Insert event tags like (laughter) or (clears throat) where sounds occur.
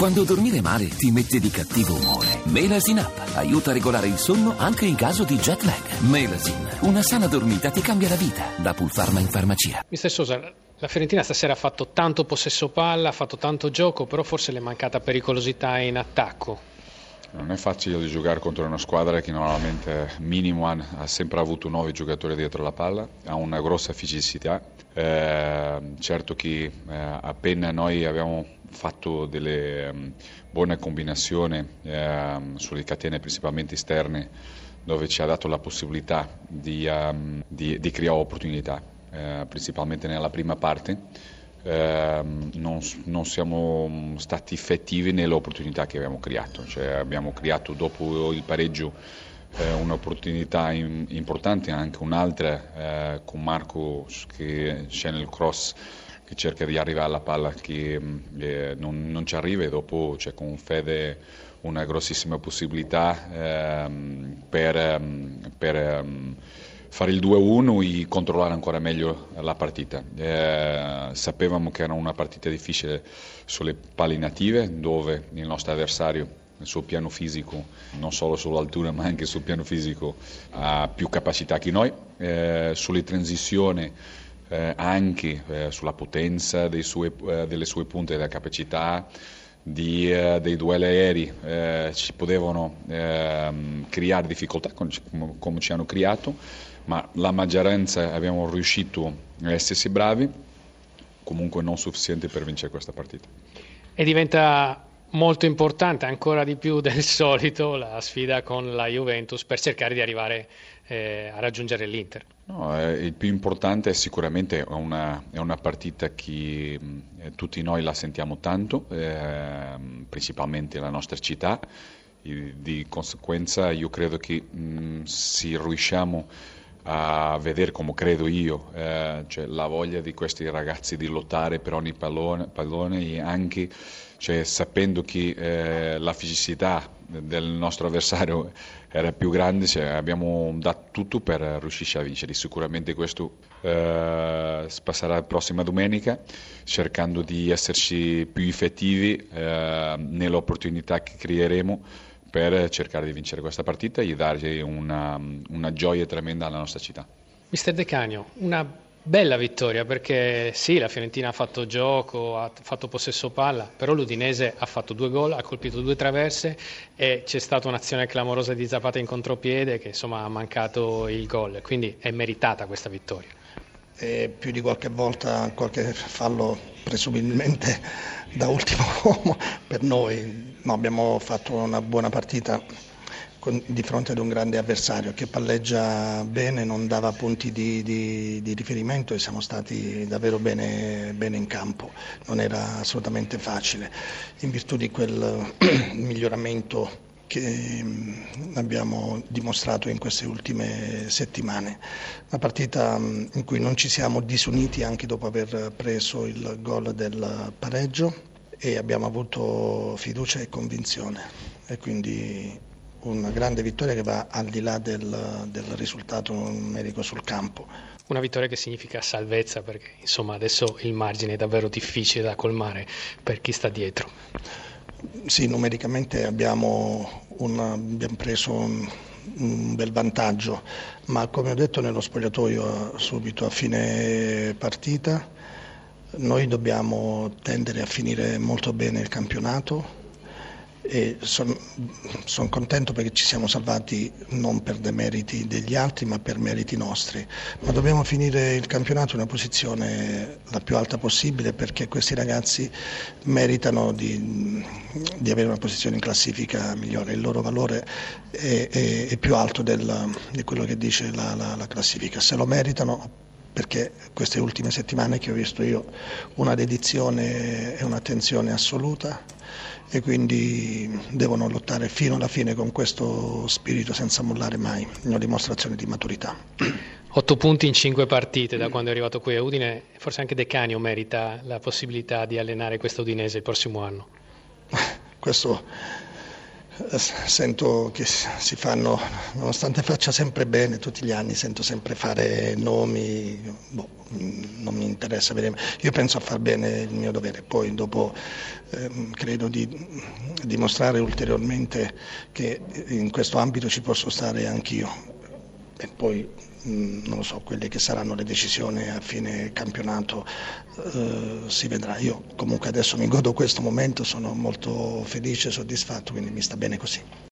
Quando dormire male ti mette di cattivo umore. Melasin Up aiuta a regolare il sonno anche in caso di jet lag. Melasin, una sana dormita ti cambia la vita. Da Pulpharma in farmacia. Mister Sosa, la Fiorentina stasera ha fatto tanto possesso palla, ha fatto tanto gioco, però forse le è mancata pericolosità in attacco. Non è facile giocare contro una squadra che normalmente minimo ha sempre avuto nove giocatori dietro la palla, ha una grossa fisicità. Eh, certo che eh, appena noi abbiamo fatto delle um, buone combinazioni eh, sulle catene principalmente esterne dove ci ha dato la possibilità di, um, di, di creare opportunità, eh, principalmente nella prima parte. Eh, non, non, siamo stati effettivi nelle opportunità che abbiamo creato, cioè, abbiamo creato dopo il pareggio eh, un'opportunità in, importante, anche un'altra eh, con Marco che c'è nel cross che cerca di arrivare alla palla che eh, non, non, ci arriva e dopo c'è con Fede una grossissima possibilità ehm, per, ehm, per ehm, fare il 2-1 e controllare ancora meglio la partita. Eh, sapevamo che era una partita difficile sulle palle native dove il nostro avversario sul piano fisico, non solo sull'altura ma anche sul piano fisico, ha più capacità che noi. Eh, sulle transizioni eh, anche eh, sulla potenza sue, eh, delle sue punte della capacità di, uh, dei duelli aerei eh, ci potevano eh, creare difficoltà come, come, ci hanno creato, ma la maggioranza abbiamo riuscito a essersi bravi, comunque non sufficiente per vincere questa partita. E diventa molto importante, ancora di più del (laughs) solito, la sfida con la Juventus per cercare di arrivare eh, a raggiungere l'Inter. No, eh, il più importante è sicuramente una, è una partita che eh, tutti noi la sentiamo tanto, eh, principalmente la nostra città, e di conseguenza io credo che mh, se riusciamo a vedere come credo io, eh, cioè la voglia di questi ragazzi di lottare per ogni pallone, pallone e anche cioè, sapendo che eh, la fisicità del nostro avversario era più grande, cioè, abbiamo dato tutto per riuscire a vincere. Sicuramente questo eh, passerà la prossima domenica, cercando di esserci più effettivi eh, nelle opportunità che creeremo per cercare di vincere questa partita e dargli una, una gioia tremenda alla nostra città. Mister De Canio, una bella vittoria perché sì, la Fiorentina ha fatto gioco, ha fatto possesso palla, però l'Udinese ha fatto due gol, ha colpito due traverse e c'è stata un'azione clamorosa di Zapata in contropiede che insomma ha mancato il gol, quindi è meritata questa vittoria. E più di qualche volta qualche fallo presumibilmente da ultimo (laughs) uomo per noi, no, abbiamo fatto una buona partita con, di fronte ad un grande avversario che palleggia bene, non dava punti di, di, di riferimento e siamo stati davvero bene, bene, in campo, non era assolutamente facile, in virtù di quel (clears throat) miglioramento che mm, abbiamo dimostrato in queste ultime settimane. Una partita mm, in cui non ci siamo disuniti anche dopo aver preso il gol del pareggio e abbiamo avuto fiducia e convinzione e quindi una grande vittoria che va al di là del, del risultato numerico sul campo. Una vittoria che significa salvezza perché insomma adesso il margine è davvero difficile da colmare per chi sta dietro. Sì, numericamente abbiamo, una, abbiamo preso un, un, bel vantaggio, ma come ho detto nello spogliatoio subito a fine partita, noi dobbiamo tendere a finire molto bene il campionato, sono son contento perché ci siamo salvati non per demeriti degli altri ma per meriti nostri, ma dobbiamo finire il campionato in una posizione la più alta possibile perché questi ragazzi meritano di, di avere una posizione in classifica migliore, il loro valore è, è, è più alto del, di quello che dice la, la, la classifica, se lo meritano perché queste ultime settimane che ho visto io una dedizione e un'attenzione assoluta e quindi devono lottare fino alla fine con questo spirito senza mollare mai, una dimostrazione di maturità. Otto punti in cinque partite da quando è arrivato qui a Udine, forse anche De Canio merita la possibilità di allenare questo Udinese il prossimo anno. (laughs) Questo sento che si fanno, nonostante faccia sempre bene tutti gli anni, sento sempre fare nomi, boh, non mi interessa vedere. Io penso a far bene il mio dovere, poi dopo ehm, credo di dimostrare ulteriormente che in questo ambito ci posso stare anch'io. E poi non lo so, quelle che saranno le decisioni a fine campionato eh, si vedrà. Io comunque adesso mi godo questo momento, sono molto felice e soddisfatto, quindi mi sta bene così.